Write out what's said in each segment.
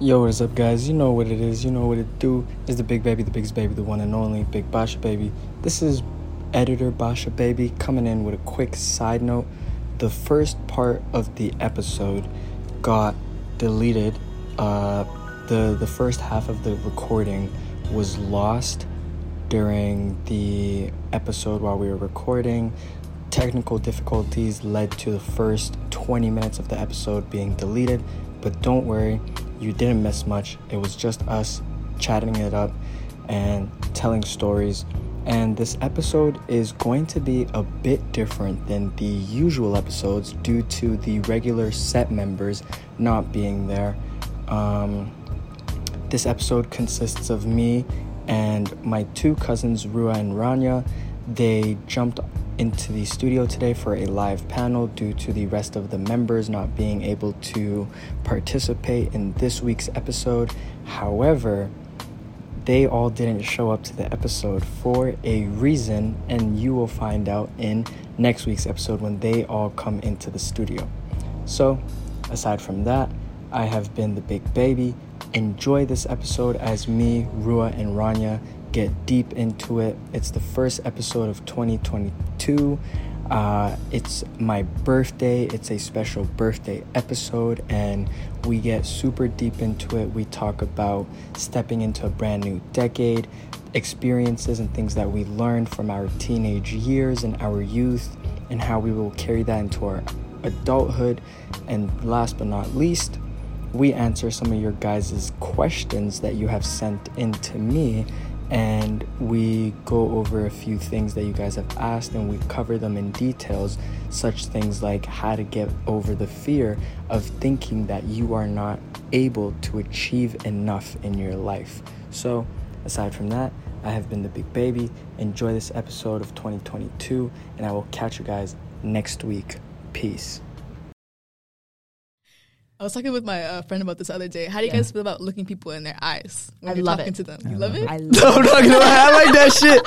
Yo, what is up, guys? You know what it is. You know what it do. Is the big baby, the biggest baby, the one and only Big Basha baby. This is editor Basha baby coming in with a quick side note. The first part of the episode got deleted. Uh, the the first half of the recording was lost during the episode while we were recording. Technical difficulties led to the first 20 minutes of the episode being deleted, but don't worry, you didn't miss much. It was just us chatting it up and telling stories. And this episode is going to be a bit different than the usual episodes due to the regular set members not being there. Um, this episode consists of me and my two cousins, Rua and Rania. They jumped into the studio today for a live panel due to the rest of the members not being able to participate in this week's episode. However, they all didn't show up to the episode for a reason, and you will find out in next week's episode when they all come into the studio. So, aside from that, I have been the big baby. Enjoy this episode as me, Rua, and Rania get deep into it. It's the first episode of 2022. Uh, it's my birthday. It's a special birthday episode, and we get super deep into it. We talk about stepping into a brand new decade, experiences, and things that we learned from our teenage years and our youth, and how we will carry that into our adulthood. And last but not least, we answer some of your guys' questions that you have sent in to me and we go over a few things that you guys have asked and we cover them in details such things like how to get over the fear of thinking that you are not able to achieve enough in your life. So aside from that i have been the big baby. Enjoy this episode of 2022 and i will catch you guys next week. Peace I was talking with my uh, friend about this other day. How do you guys feel about looking people in their eyes when I you're love talking it. to them? You love it? I love no, I'm not gonna lie. I like that shit.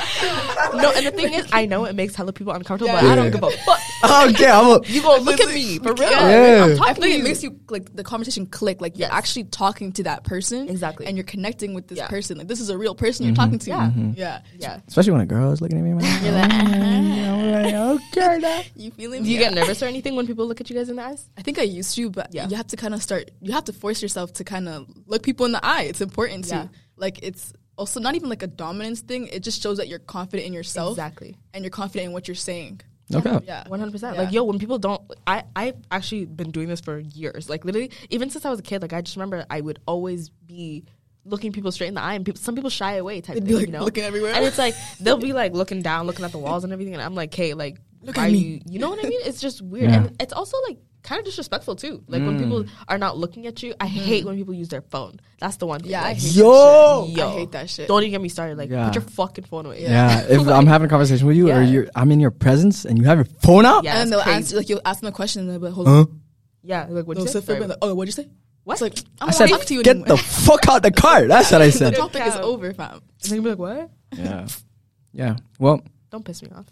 no, and the thing is, I know it makes hella people uncomfortable, Yeah. but I don't give a fuck. Oh, okay, I'm a. You go look at me for real. Yeah. I'm talking I feel like to it makes you like the conversation click. Like you're Yes. actually talking to that person, Exactly. and you're connecting with this Yeah. person. Like this is a real person you're mm-hmm. talking to. Mm-hmm. Yeah. yeah. yeah. Especially when a girl is looking at me. Man. You're like, oh, I'm like, okay, now. you feeling? Do you Yeah. get nervous or anything when people look at you guys in the eyes? I think I used to, but Yeah. you have to kind of start. You have to force yourself to kind of look people in the eye. It's important to Yeah. like. It's also not even like a dominance thing. It just shows that you're confident in yourself Exactly. and you're confident in what you're saying. Okay. Yeah, One hundred percent. Like yo, when people don't, I I've actually been doing this for years. Like literally, even since I was a kid. Like I just remember I would always be looking people straight in the eye, and people, some people shy away. Type They'd thing, like you know, looking everywhere. and it's like they'll be like looking down, looking at the walls and everything, and I'm like, hey, like, Look why at me. You, you know what I mean? It's just weird, Yeah. and it's also like kind of disrespectful too. Like when people mm. are not looking at you. I hate mm-hmm. when people use their phone. That's the one. Thing. Yeah, I hate Yo. that shit. I hate that shit. Don't even get me started. Like, Yeah. put your fucking phone away. Yeah, if I'm having a conversation with you or you're, I'm in your presence and you have your phone out. Yeah, and they'll crazy. answer like you'll ask them a question and they'll be like, hold Huh? on. Yeah, like what They'll you say? for like, oh, what'd you say? What? It's like I'm I not said, talking to you get anymore. the fuck out the car. That's what I said. the said. topic is Cow. over, fam. And then you'll be like, what? Yeah. Yeah. Well, Don't piss me off.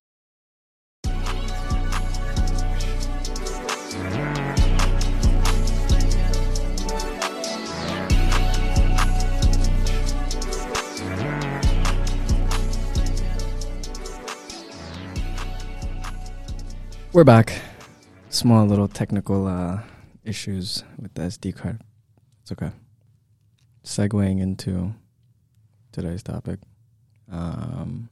we're back. Small little technical uh, issues with the SD card. It's okay. Segueing into today's topic. Um,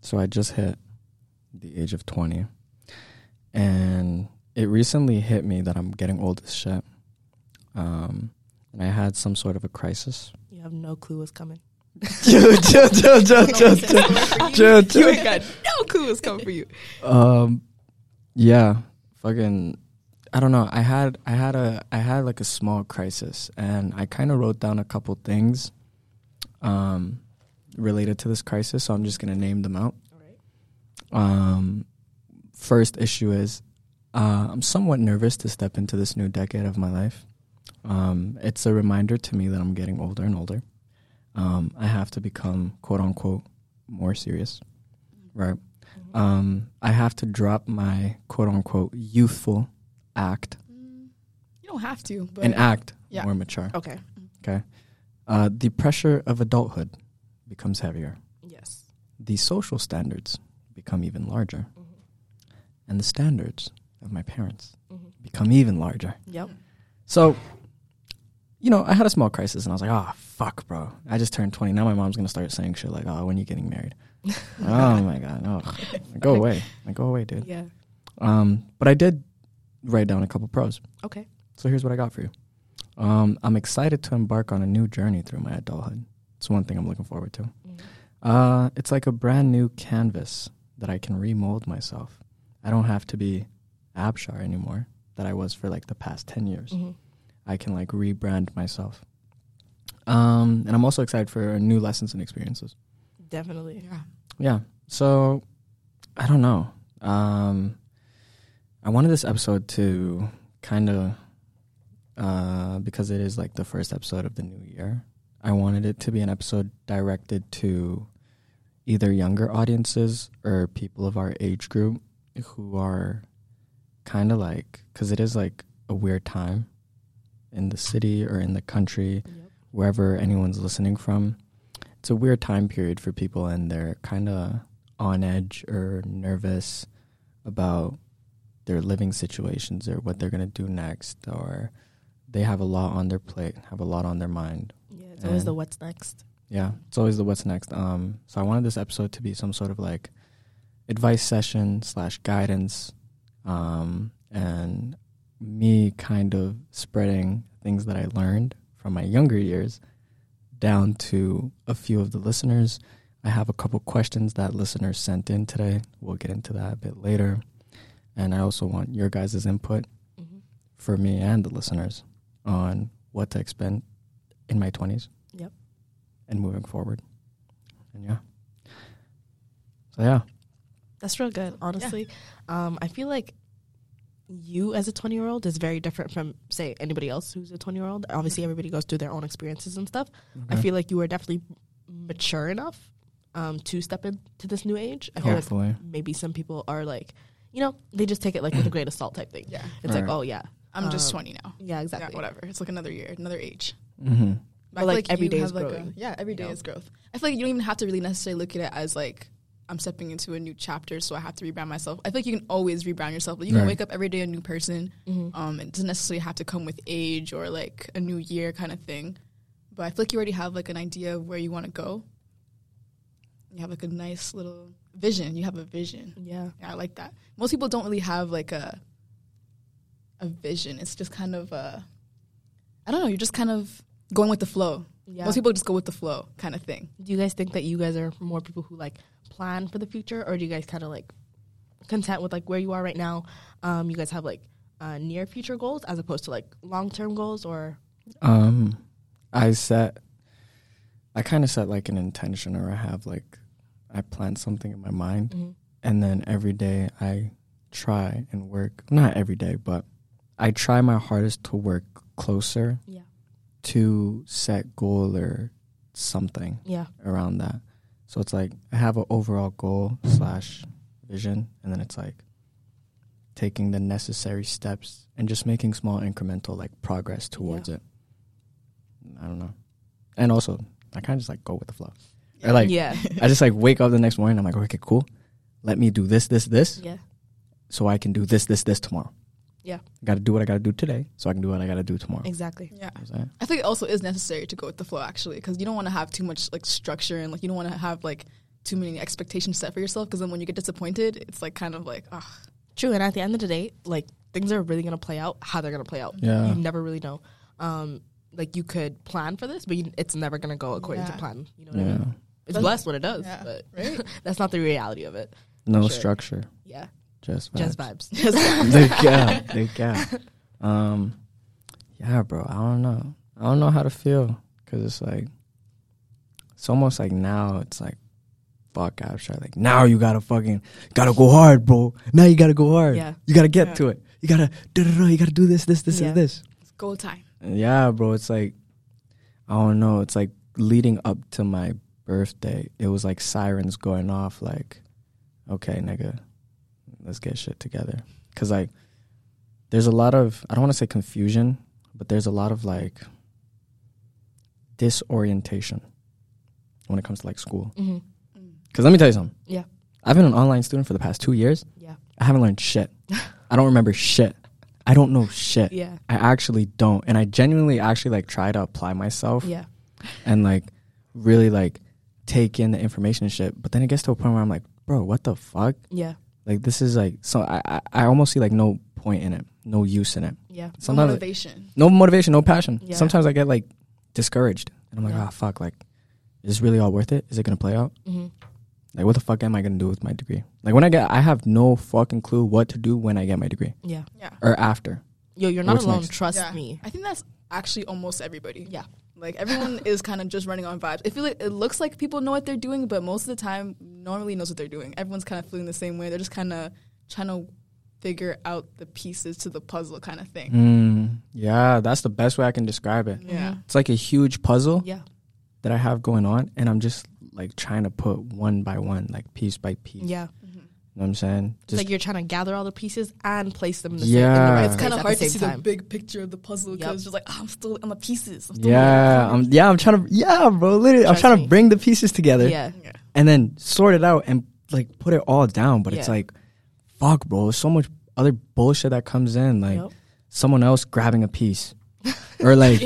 so I just hit the age of 20. And it recently hit me that I'm getting old as shit. Um, and I had some sort of a crisis. You have no clue what's coming. chill, chill, chill, chill, chill, chill, chill, You chill. No clue what's coming for you. Um, yeah, fucking. I don't know. I had, I had a, I had like a small crisis, and I kind of wrote down a couple things, um, related to this crisis. So I'm just gonna name them out. Um, first issue is, uh, I'm somewhat nervous to step into this new decade of my life. Um, it's a reminder to me that I'm getting older and older. Um, I have to become quote unquote more serious, right? Um, I have to drop my quote unquote youthful act. You don't have to, but and act Yeah. more mature. Okay. Okay. Uh, the pressure of adulthood becomes heavier. Yes. The social standards become even larger. Mhm. And the standards of my parents Mhm. become even larger. Yep. So, you know, I had a small crisis and I was like, oh, fuck, bro. I just turned 20. Now my mom's going to start saying shit like, oh, when are you getting married? Oh, my God. No. Go away. Like, go away, dude. Yeah. Um, but I did write down a couple pros. Okay. So here's what I got for you. Um, I'm excited to embark on a new journey through my adulthood. It's one thing I'm looking forward to. Mhm. Uh, it's like a brand new canvas that I can remold myself. I don't have to be Abshar anymore that I was for like the past 10 years. Mhm. I can like rebrand myself. Um, and I'm also excited for new lessons and experiences. Definitely. yeah. Yeah. So I don't know. Um, I wanted this episode to kind of, uh, because it is like the first episode of the new year, I wanted it to be an episode directed to either younger audiences or people of our age group who are kind of like, because it is like a weird time in the city or in the country Yep. wherever anyone's listening from. It's a weird time period for people, and they're kind of on edge or nervous about their living situations or what they're going to do next, or they have a lot on their plate, have a lot on their mind. Yeah. It's always the what's next. Yeah, it's always the what's next. Um, so I wanted this episode to be some sort of like advice session slash guidance, um, and me kind of spreading things that I learned from my younger years down to a few of the listeners. I have a couple questions that listeners sent in today. We'll get into that a bit later, and I also want your guys' input Mm-hmm. for me and the listeners on what to expect in my twenties Yep. and moving forward. And yeah. So yeah. That's real good, honestly. Um, I feel like you as a 20 year old is very different from, say, anybody else who's a 20 year old. Obviously, everybody goes through their own experiences and stuff. I feel like you are definitely mature enough um, to step into this new age. I feel like maybe some people are like, you know, they just take it like with a grain of salt type thing. Yeah. It's like, oh, yeah. I'm just Um, 20 now. Yeah, exactly. Yeah, whatever. It's like another year, another age. Mm-hmm. But I But, feel like, every you day have, is like, a- growing, yeah, every day know? is growth. I feel like you don't even have to really necessarily look at it as like I'm stepping into a new chapter, so I have to rebrand myself. I feel like you can always rebrand yourself. Like, you can Right. wake up every day a new person. Mhm. Um, it doesn't necessarily have to come with age or like a new year kind of thing. But I feel like you already have like an idea of where you want to go. You have like a nice little vision. You have a vision. Yeah. Yeah, I like that. Most people don't really have like a a vision. It's just kind of a I don't know, you're just kind of going with the flow. Yeah. Most people just go with the flow kind of thing. do you guys think that you guys are more people who like plan for the future or do you guys kind of like content with like where you are right now um you guys have like uh, near future goals as opposed to like long term goals or Um I set I kinda set like an intention or I have like I plan something in my mind and then every day I try and work not every day, but I try my hardest to work closer yeah to set goal or something. yeah around that. So it's like I have an overall goal slash vision, and then it's like taking the necessary steps and just making small incremental like progress towards it. I don't know. And also, I kind of just like go with the flow. Or like, yeah I just like wake up the next morning. I'm like, okay, cool. Let me do this, this, this, yeah so I can do this, this, this tomorrow. Yeah. I got to do what I got to do today, so I can do what I got to do tomorrow. exactly Yeah. You know I'm saying? I think it also is necessary to go with the flow actually because you don't want to have too much like structure and like you don't want to have like too many expectations set for yourself because then when you get disappointed, it's like kind of like, ah, true and at the end of the day like things are really gonna play out how they're gonna play out Yeah. you never really know um like you could plan for this but you, it's never gonna go according to plan you know what I Yeah. mean it's That's- blessed when it does yeah, but right? that's not the reality of it No Sure. structure, yeah just vibes. just vibes got, they got. Um, yeah, bro. I don't know. I don't know how to feel because it's like, it's almost like now it's like, fuck, abstract. Like now you gotta fucking gotta go hard, bro. Now you gotta go hard. Yeah. You gotta get Yeah. to it. You gotta, you gotta do this, this, this, Yeah. and this. It's go time. Yeah, bro. It's like, I don't know. It's like leading up to my birthday. It was like sirens going off. Like, okay, nigga, let's get shit together. Cause like there's a lot of I don't want to say confusion, but there's a lot of like disorientation when it comes to like school. Mm-hmm. Mm. Because let me tell you something. Yeah. I've been an online student for the past two years. Yeah. I haven't learned shit. I don't remember shit. I don't know shit. Yeah. I actually don't. And I genuinely actually like try to apply myself Yeah. and like really like take in the information and shit. But then it gets to a point where I'm like, bro, what the fuck? Yeah. Like this is like so I I, I almost see like no point in it, no use in it. Yeah. No Sometimes motivation. no motivation, no passion. Yeah. Sometimes I get like discouraged and I'm like, Yeah. ah fuck, like is this really all worth it? Is it gonna play out? hmm Like what the fuck am I gonna do with my degree? Like when I get I have no fucking clue what to do when I get my degree. Yeah. Yeah. Or after. Yo, you're not What's alone. next? Trust Yeah. me. I think that's actually almost everybody. Yeah. Like everyone is kind of just running on vibes. I feel like it looks like people know what they're doing, but most of the time, normally knows what they're doing. Everyone's kind of feeling the same way. They're just kind of trying to figure out the pieces to the puzzle, kind of thing. Mm, yeah, that's the best way I can describe it. Yeah. It's like a huge puzzle Yeah. that I have going on and I'm just like trying to put one by one, like piece by piece. Yeah. You know what I'm saying? It's like you're trying to gather all the pieces and place them in the, same, Yeah. in the right It's kind of hard to see time. the big picture of the puzzle because Yep. it's just like, oh, I'm still on the pieces. I'm still yeah, I'm yeah, I'm trying to yeah, bro. Literally, I'm trying me. to bring the pieces together yeah. yeah. and then sort it out and like put it all down. But it's like, fuck, bro. There's so much other bullshit that comes in, like Yep. someone else grabbing a piece, or like,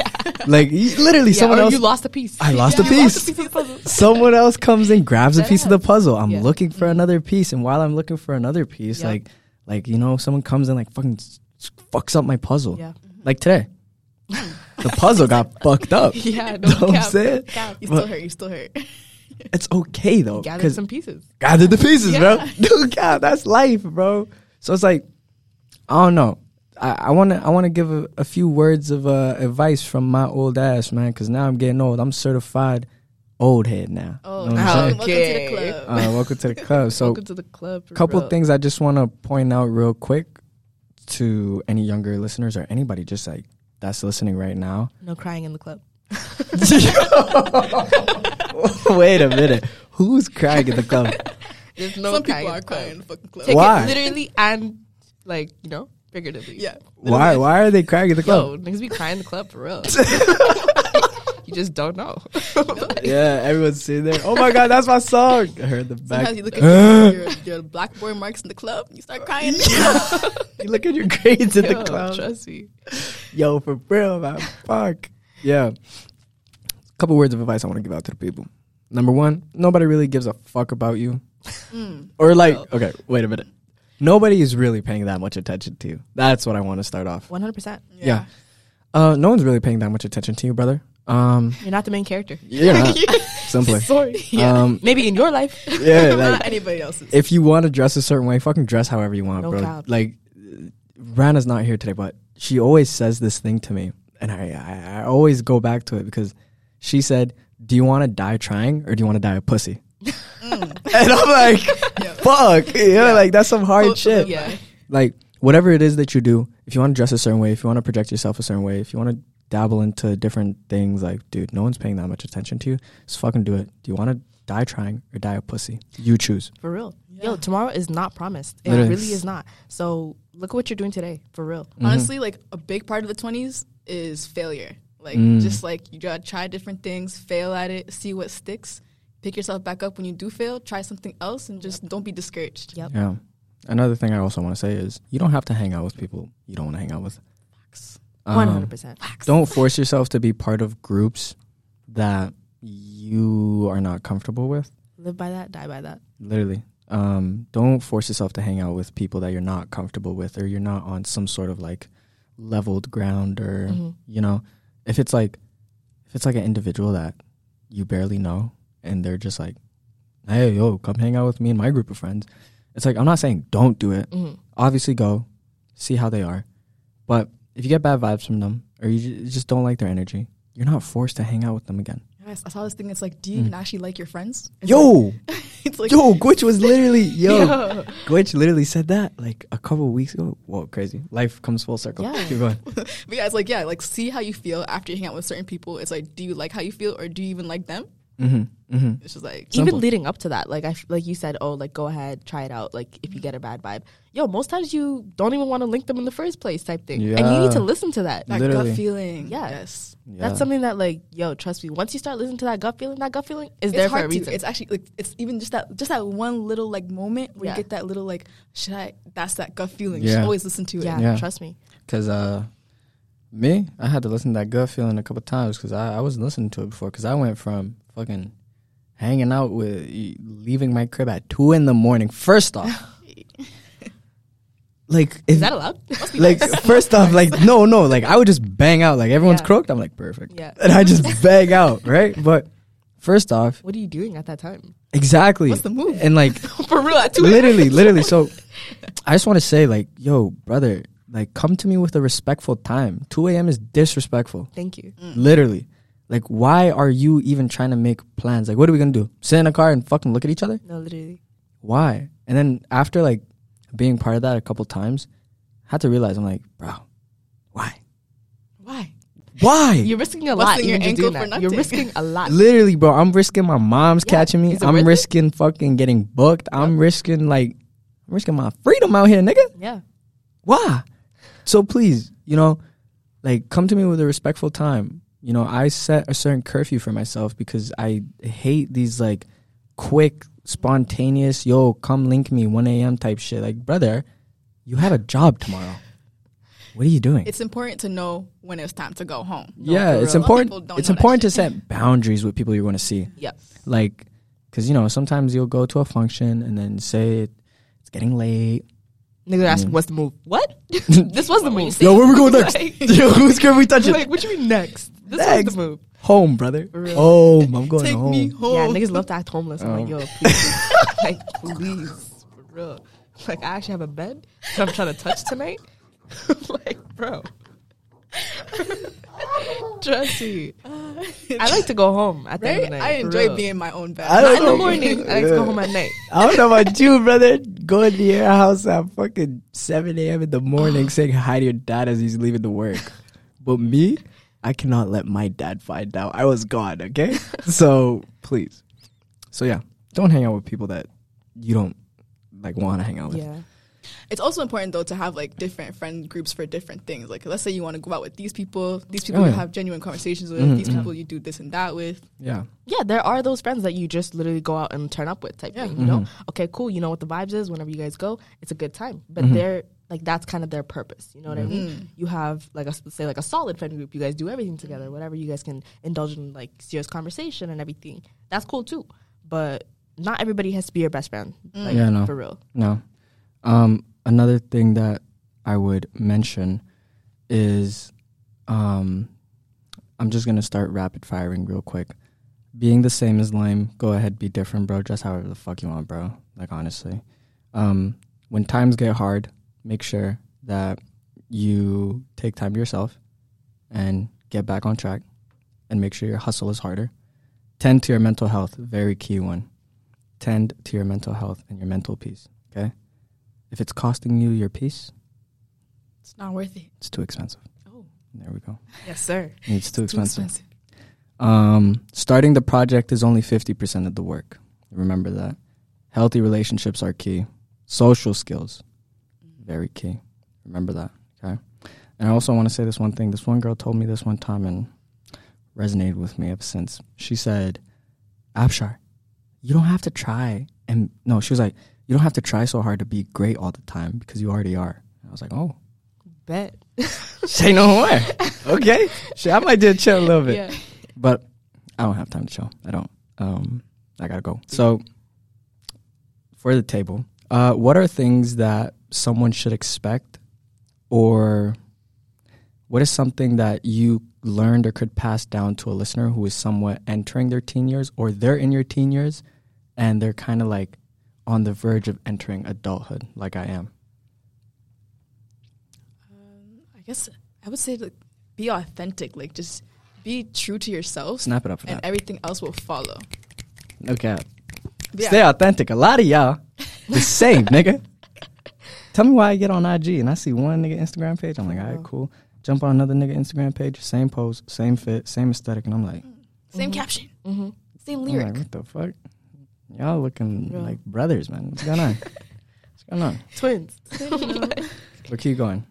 like literally Yeah, someone or else. you lost a piece. I lost a Yeah, you lost piece. a piece of the puzzle. someone else comes and grabs a Dead piece of the puzzle. I'm Yeah. looking for another piece, and while I'm looking for another piece, Yep. like, like you know, someone comes and like fucking s- s- fucks up my puzzle. Yeah. Mm-hmm. Like today, the puzzle got fucked up. Yeah. know what I'm cap, saying? You still hurt. You still hurt. It's okay though, Gather because some pieces. gather the pieces, bro. Dude, God, that's life, bro. So it's like, I don't know. I want to I want to give a, a few words of uh, advice from my old ass, man, because now I'm getting old. I'm certified old head now. Oh, Know what I'm wow. saying? welcome to the club. Uh, welcome to the club. So Welcome to the club. A couple real. things I just want to point out real quick to any younger listeners or anybody just like that's listening right now. No crying in the club. Wait a minute. Who's crying in the club? There's no Some crying people are crying in the fucking club. Take Why? it literally and like you know figuratively. Yeah. Why why are they crying in the club? Yo, niggas be crying in the club for real. you just don't know. Yeah, everyone's sitting there. Oh my god, that's my song. I heard the back. Sometimes you look at your, your, your blackboard marks in the club, you start crying. you look at your grades in the club. Trust me. Yo, for real, man. Fuck. Yeah. A Couple words of advice I want to give out to the people. Number one, nobody really gives a fuck about you. Mm. Or like, okay, wait a minute. Nobody is really paying that much attention to you. That's what I want to start off. One hundred percent. Yeah. Uh, no one's really paying that much attention to you, brother. Um, You're not the main character. you're not. Simply. Sorry. Yeah. Um, Maybe in your life. yeah, Not anybody else's. if you want to dress a certain way, fucking dress however you want, No bro. cap. Like, Rana's not here today, but she always says this thing to me, and I, I, I always go back to it because she said, "Do you want to die trying, or do you want to die a pussy?" Mm. And I'm like, Yeah. "Fuck, you know, like that's some hard Both of them, shit." Yeah. Like, whatever it is that you do, if you want to dress a certain way, if you want to project yourself a certain way, if you want to dabble into different things, like, dude, no one's paying that much attention to you. Just fucking do it. Do you want to die trying or die a pussy? You choose. For real. Yeah. Yo, tomorrow is not promised. It Literally. really is not. So look at what you're doing today. For real. Mm-hmm. Honestly, like a big part of the 20s is failure. Like, Mm. just like you gotta try different things, fail at it, see what sticks, pick yourself back up when you do fail, try something else, and just don't be discouraged. Yep. Yeah. Another thing I also want to say is you don't have to hang out with people you don't want to hang out with. Um, One hundred percent. Don't force yourself to be part of groups that you are not comfortable with. Live by that, die by that. Literally. Um, don't force yourself to hang out with people that you're not comfortable with or you're not on some sort of like leveled ground or Mhm. you know, if it's like if it's like an individual that you barely know and they're just like, Hey, yo, come hang out with me and my group of friends. It's like I'm not saying don't do it. Mhm. Obviously go, see how they are. But if you get bad vibes from them or you just don't like their energy, you're not forced to hang out with them again. Yes, I saw this thing. It's like, do you Mm. even actually like your friends? It's Yo, like, it's like, yo, Gwitch was literally yo. Yo. Gwitch literally said that like a couple of weeks ago. Whoa, crazy! Life comes full circle. Yeah. Keep going. but yeah, it's like, yeah, like see how you feel after you hang out with certain people. It's like, do you like how you feel, or do you even like them? Mm-hmm. Mm-hmm. It's just like Simple. Even leading up to that, like I f- like you said, oh, like go ahead, try it out. Like if you get a bad vibe, yo, most times you don't even want to link them in the first place, type thing. And you need to listen to that. that Literally. gut feeling. Yeah. Yes. Yeah. That's something that, like, yo, trust me. Once you start listening to that gut feeling, that gut feeling is there it's for a reason. to. It's actually like it's even just that just that one little like moment where Yeah. you get that little like should I? That's that gut feeling. You should always listen to it. yeah, Yeah. trust me. Cause uh, me, I had to listen to that gut feeling a couple times because I, I wasn't listening to it before. Cause I went from fucking hanging out with leaving my crib at two in the morning. First off, like Is if that allowed? like first off, like no, no, like I would just bang out. Like everyone's Yeah. croaked, I'm like perfect, yeah. and I just bang out, right? But first off, What are you doing at that time? exactly, What's the move? and like for real, at two literally, literally. So I just want to say, like, yo, brother, like, come to me with a respectful time. 2 a.m. is disrespectful. Thank you. Literally. Like, why are you even trying to make plans? Like, what are we gonna do? Sit in a car and fucking look at each other? No, literally. Why? And then after like being part of that a couple times, I had to realize I'm like, bro, why? Why? Why? You're risking a lot. Your even just doing ankle for that. You're risking a lot. Literally, bro, I'm risking my mom's Yeah. catching me. I'm worth it? risking fucking getting booked. I'm risking like I'm risking my freedom out here, nigga. Yeah. Why? So please, you know, like come to me with a respectful time. You know, I set a certain curfew for myself because I hate these like quick, spontaneous, yo, come link me 1 a.m. type shit. Like, brother, you have a job tomorrow. What are you doing? It's important to know when it's time to go home. yeah, it's important. It's important to set boundaries with people you want to see. Yep. Like, because, you know, sometimes you'll go to a function and then say it's getting late. Nigga ask, Mm. what's the move? What? this was the move. Yo, where we going next? Yo, who's going to be touching? like, what you mean next? This Next. was the move. Home, brother. For real. Home. I'm going Take home. me home. Yeah, niggas love to act homeless. I'm like, Oh. yo, please. like, please. For real. Like, I actually have a bed that I'm trying to touch tonight. like, bro. Trust me. I like to go home at the end of the night. I enjoy real. being in my own bed. I Not don't in the morning. I like to go home at night. I don't know about you, brother. Going to your house at fucking 7 a.m. in the morning saying hi to your dad as he's leaving to work. But me, I cannot let my dad find out. I was gone, okay? so please. So yeah, don't hang out with people that you don't like want to hang out with. Yeah. It's also important though to have like different friend groups for different things. Like let's say you want to go out with these people, these people Oh, you have genuine conversations with, Mhm, these mhm. people you do this and that with. Yeah. Yeah, there are those friends that you just literally go out and turn up with type Yeah. thing. You know, Mhm. okay, cool. You know what the vibes is. Whenever you guys go, it's a good time. But Mhm. They're like that's kind of their purpose. You know what I mean? Mm. You have like a say like a solid friend group. You guys do everything together. Whatever you guys can indulge in like serious conversation and everything. That's cool too. But not everybody has to be your best friend. Like, Yeah, no. for real. No. Um, another thing that I would mention is um, I'm just going to start rapid firing real quick. Being the same is lame. Go ahead, be different, bro. Just however the fuck you want, bro. Like, honestly. Um, when times get hard, make sure that you take time to yourself and get back on track and make sure your hustle is harder. Tend to your mental health. Very key one. Tend to your mental health and your mental peace. Okay? If it's costing you your peace, It's not worth it. it's too expensive. Oh, There we go. Yes, sir. It's too too expensive. expensive. Um, starting the project is only 50% of the work. Remember that. Healthy relationships are key. Social skills, very key. Remember that. Okay. And I also want to say this one thing. This one girl told me this one time and resonated with me ever since. She said, Abshar, you don't have to try. And no, she was like, you don't have to try so hard to be great all the time because you already are. I was like, oh, Bet. say no more. okay. Shit, I might just chill a little bit Yeah. but I don't have time to chill. I don't. Um, I gotta go. So for the table, uh, what are things that someone should expect, or what is something that you learned or could pass down to a listener who is somewhat entering their teen years, or they're in your teen years, and they're kind of like on the verge of entering adulthood, like I am. Um, I guess I would say like be authentic. Like just be true to yourself, Snap it up for and that. everything else will follow. Okay. Yeah, Stay authentic. A lot of y'all the same, nigga. Tell me why I get on IG and I see one nigga Instagram page. I'm like, all right, cool. Jump on another nigga Instagram page, same pose, same fit, same aesthetic, and I'm like, same caption, Mm-hmm. Same I'm lyric. like, what the fuck? Y'all looking Yeah. like brothers, man. What's going on? What's going on? Twins. But keep going.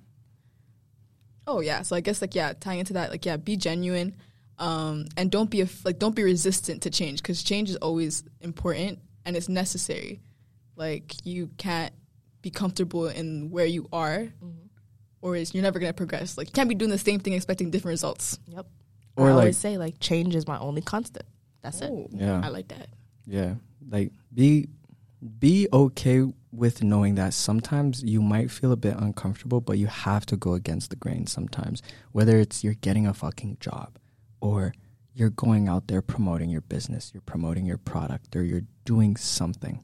Oh yeah, so I guess like yeah, tying into that, like yeah, be genuine, um, and don't be af- like don't be resistant to change because change is always important and it's necessary. Like you can't be comfortable in where you are, Mm-hmm. or is you're never gonna progress. Like you can't be doing the same thing expecting different results. Yep. Or I like- always say like change is my only constant. That's it. Oh, Yeah. I like that. Yeah. Like be be okay with knowing that sometimes you might feel a bit uncomfortable, but you have to go against the grain sometimes. Whether it's you're getting a fucking job or you're going out there promoting your business, you're promoting your product, or you're doing something,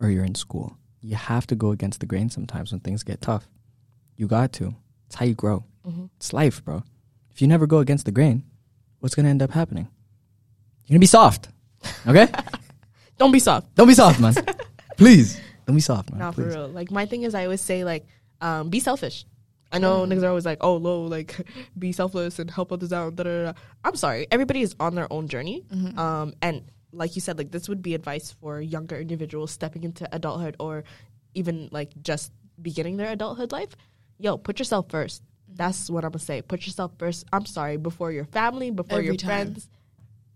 or you're in school. You have to go against the grain sometimes when things get tough. You got to. It's how you grow. Mm-hmm. It's life, bro. If you never go against the grain, what's going to end up happening? You're going to be soft. Okay? Don't be soft. Don't be soft, man. Please. Don't be soft, man. Nah, for real. Like my thing is, I always say like, um, be selfish. I know niggas are always like, oh, low, like, be selfless and help others out. Da, da, da. I'm sorry. Everybody is on their own journey. Um, and like you said, like this would be advice for younger individuals stepping into adulthood or even like just beginning their adulthood life. Yo, put yourself first. That's what I'm gonna say. Put yourself first. I'm sorry before your family, before Every your time. friends.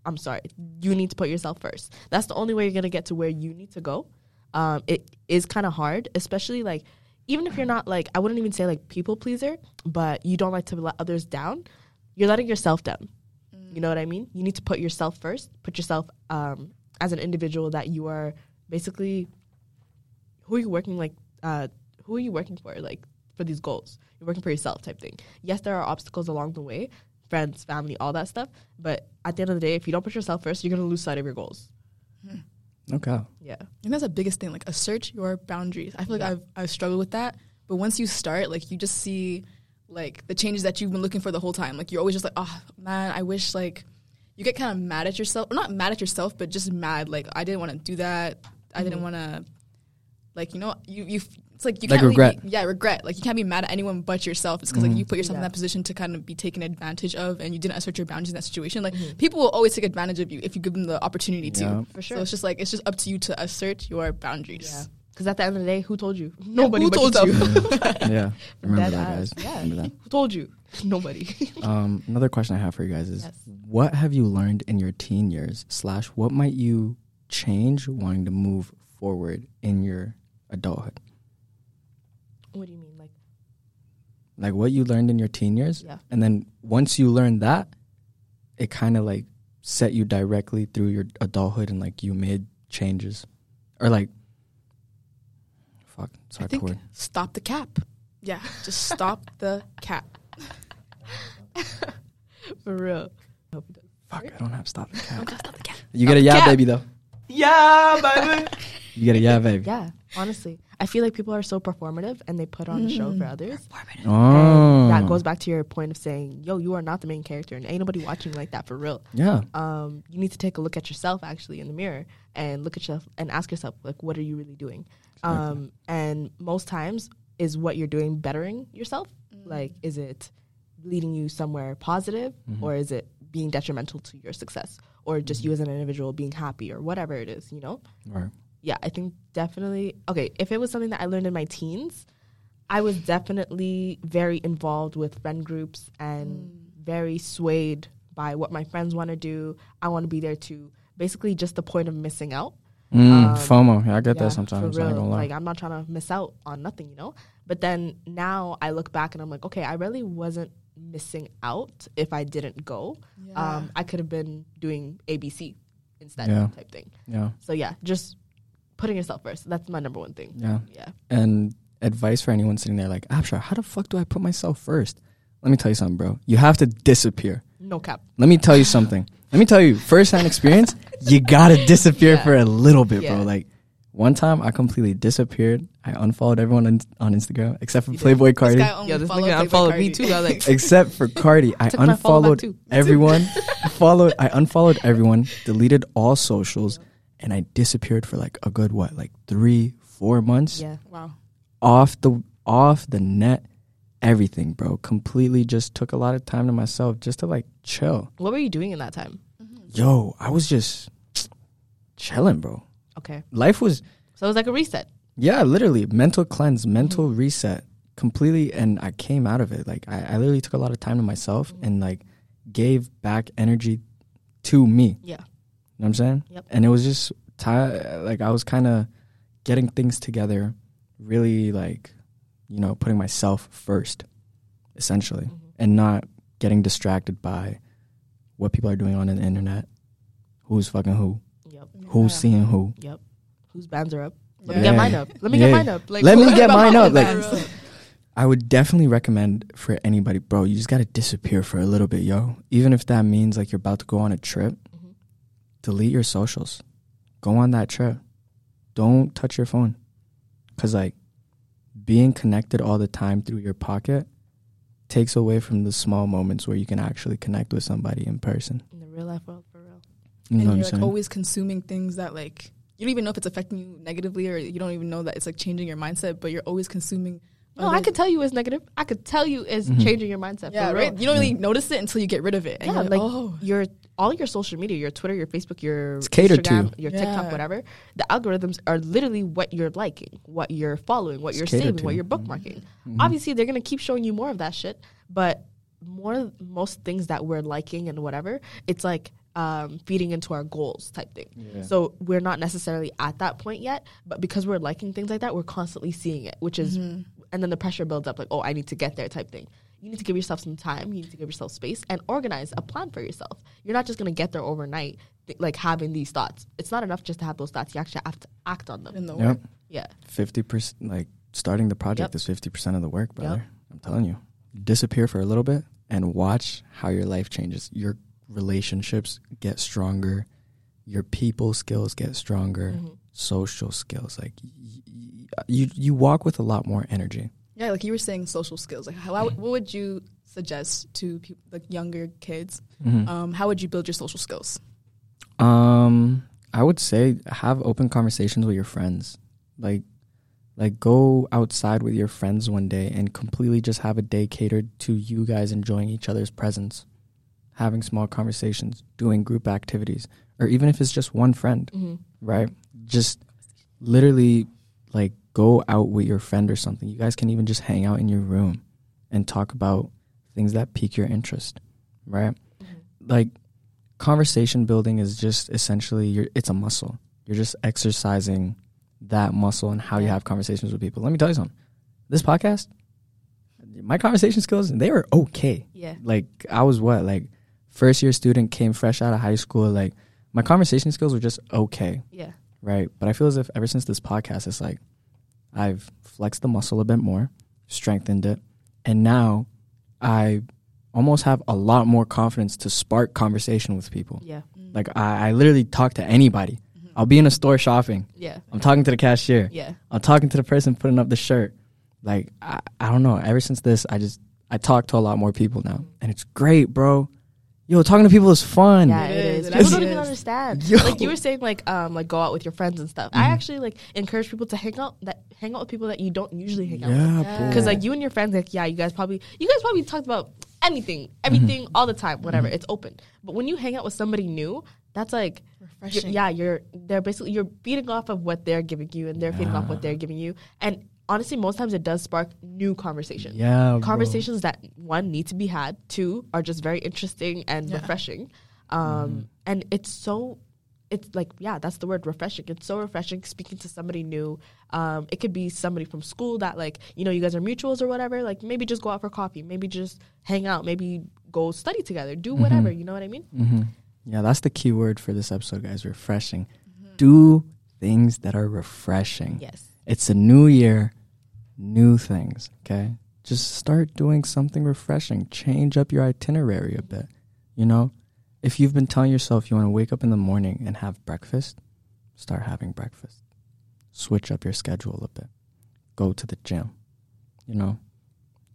I'm sorry. You need to put yourself first. That's the only way you're gonna get to where you need to go. Um, it is kind of hard, especially like even if you're not like I wouldn't even say like people pleaser, but you don't like to let others down. You're letting yourself down. You know what I mean? You need to put yourself first. Put yourself um, as an individual that you are basically. Who are you working like? Uh, who are you working for? Like for these goals, you're working for yourself, type thing. Yes, there are obstacles along the way, friends, family, all that stuff. But at the end of the day, if you don't put yourself first, you're gonna lose sight of your goals. Okay. Yeah. And that's the biggest thing. Like assert your boundaries. I feel like I've I've struggled with that. But once you start, like you just see like the changes that you've been looking for the whole time. Like you're always just like, oh man, I wish like you get kind of mad at yourself. Or not mad at yourself, but just mad. Like I didn't want to do that. I didn't mm-hmm. want to. Like you know, you you. It's like you Like can't really regret. be- yeah, regret. Like you can't be mad at anyone but yourself. It's because like Mhm. you mm-hmm. put yourself in Yeah. that position to kind of be taken advantage of, and you didn't assert your boundaries in that situation. Like mm-hmm. people will always take advantage of you if you give them the opportunity to. For sure. So it's just like it's just up to you to assert your boundaries. Yeah. Because at the end of the day, who told you? Nobody. who told you? yeah. Remember Dead that, guys. Yeah. Remember that. Who told you? Nobody. Um, another question I have for you guys is Yes. what have you learned in your teen years slash what might you change wanting to move forward in your adulthood? what do you mean? Like, Like what you learned in your teen years? Yeah. And then once you learned that, it kind of like set you directly through your adulthood and like you made changes. Or like fuck, it's I think word. stop the cap. Yeah, just stop the cap. for real. Fuck, I don't have stop the cap. Stop the cap. You get a yeah cap. baby though. Yeah, baby. You get a yeah baby. yeah, honestly. I feel like people are so performative and they put on a show for others. Oh. That goes back to your point of saying, yo, you are not the main character and ain't nobody watching like that for real. Yeah. Um, you need to take a look at yourself actually in the mirror and look at yourself and ask yourself, like, what are you really doing? Um, and most times, is what you're doing bettering yourself? Mm. Like, is it leading you somewhere positive mm-hmm. or is it being detrimental to your success or just mm-hmm. you as an individual being happy or whatever it is, you know? Right. yeah, I think definitely. Okay, if it was something that I learned in my teens, I was definitely very involved with friend groups and mm. very swayed by what my friends want to do. I want to be there too. Basically, just the point of missing out. Mm, Um, FOMO. Yeah, I get Yeah, that sometimes. For I ain't real. gonna lie. Like I'm not trying to miss out on nothing, you know. But then now I look back and I'm like, okay, I really wasn't missing out if I didn't go. Um, I could have been doing ABC instead, Yeah. type thing. yeah. So yeah, just putting yourself first. That's my number one thing. Yeah. Yeah. And advice for anyone sitting there like, Abshar, how the fuck do I put myself first? Let me tell you something, bro. You have to disappear. No cap. Let me tell you something. Let me tell you, first hand experience, you gotta disappear Yeah. for a little bit, Yeah. bro. Like one time I completely disappeared. I unfollowed everyone on, on Instagram except for Playboi Carti. This guy only Yo, this followed nigga unfollowed Carti. me too. I was like, except for Carti. I Took my follow unfollowed everyone. followed I unfollowed everyone, deleted all socials, and I disappeared for like a good what, like three, four months yeah. Wow. off the off the net, everything, bro. Completely just took a lot of time to myself just to like chill. What were you doing in that time? Yo, I was just chilling, bro. Okay. Life was So it was like a reset. yeah, literally mental cleanse, mental reset, completely. And I came out of it. Like I, I literally took a lot of time to myself and like gave back energy to me. Yeah. You know what I'm saying? Yep. And it was just ti like I was kind of getting things together, really like, you know, putting myself first, essentially, Mm-hmm. and not getting distracted by what people are doing on the internet, who's fucking who, Yep. who's seeing who. Yep. Whose bands are up? Let me get mine up. Let me Yeah. get mine up. Like Let me get mine up, like- I would definitely recommend for anybody, bro. You just gotta disappear for a little bit, yo. Even if that means like you're about to go on a trip, Mhm. delete your socials. Go on that trip. Don't touch your phone, cause like being connected all the time through your pocket takes away from the small moments where you can actually connect with somebody in person. in the real life world, for real. You and you're like saying? always consuming things that like you don't even know if it's affecting you negatively or you don't even know that it's like changing your mindset, but you're always consuming. No, I could tell you it's negative. I could tell you it's Mhm. changing your mindset. Yeah, for right. You don't really notice it until you get rid of it. And Yeah, you're like oh, your all your social media, your Twitter, your Facebook, your It's catered to. Instagram, your TikTok, whatever. The algorithms are literally what you're liking, what you're following, what It's you're catered saving, to. what you're bookmarking. Mhm. Obviously, they're gonna keep showing you more of that shit, but more most things that we're liking and whatever, it's like um, feeding into our goals type thing. Yeah. So we're not necessarily at that point yet, but because we're liking things like that, we're constantly seeing it, which is, Mm-hmm. And then the pressure builds up like, oh, I need to get there type thing. You need to give yourself some time. You need to give yourself space and organize a plan for yourself. You're not just gonna get there overnight, th- like having these thoughts. It's not enough just to have those thoughts. You actually have to act on them. in the Yep. work. Yeah, Fifty percent, like starting the project Yep. is fifty percent of the work, brother. Yep. I'm telling you, disappear for a little bit and watch how your life changes. Your relationships get stronger, your people skills get stronger, Mhm. Social skills. Like y- y- you, you walk with a lot more energy. Yeah, like you were saying, social skills. Like, how, what would you suggest to people, like younger kids? Mhm. Um, how would you build your social skills? Um, I would say have open conversations with your friends. Like, like go outside with your friends one day and completely just have a day catered to you guys enjoying each other's presence, having small conversations, doing group activities, or even if it's just one friend, mm-hmm. right? Just literally like go out with your friend or something. You guys can even just hang out in your room and talk about things that pique your interest, right? Mm-hmm. Like conversation building is just essentially you're, it's a muscle. You're just exercising that muscle and how you have conversations with people. Let me tell you something. This podcast, my conversation skills, they were okay. yeah, Like I was what, like first year student, came fresh out of high school. Like my conversation skills were just okay yeah, right? But I feel as if ever since this podcast, it's like I've flexed the muscle a bit more, strengthened it, and now I almost have a lot more confidence to spark conversation with people. yeah, mm. Like I, I literally talk to anybody. Mm-hmm. I'll be in a store shopping. yeah, I'm talking to the cashier. yeah. I'm talking to the person putting up the shirt. Like I, I don't know. Ever since this, I just I talk to a lot more people now, mm-hmm. and it's great, bro. Yo, talking to people is fun. Yeah, It it is, is. People actually don't even understand. Yo. Like you were saying, like um, like go out with your friends and stuff. I Mhm. actually like encourage people to hang out that hang out with people that you don't usually hang out with. Yeah, Yeah. Because like you and your friends, like yeah, you guys probably you guys probably talked about anything, everything, all the time, whatever. It's open. But when you hang out with somebody new, that's like you're- Refreshing. yeah, you're they're basically you're feeding off of what they're giving you, and they're feeding off what they're giving you. And honestly, most times it does spark new conversations. yeah, bro. Conversations that one need to be had, two are just very interesting and Yeah. refreshing. Um, and it's so it's like yeah that's the word refreshing it's so refreshing speaking to somebody new um, it could be somebody from school that like you know you guys are mutuals or whatever like maybe just go out for coffee maybe just hang out maybe go study together do whatever you know what i mean hmm Yeah, that's the key word for this episode, guys. Refreshing. Do things that are refreshing. yes It's a new year, new things. Okay, just start doing something refreshing. Change up your itinerary a bit. You know, if you've been telling yourself you want to wake up in the morning and have breakfast, start having breakfast. Switch up your schedule a bit. Go to the gym. You know,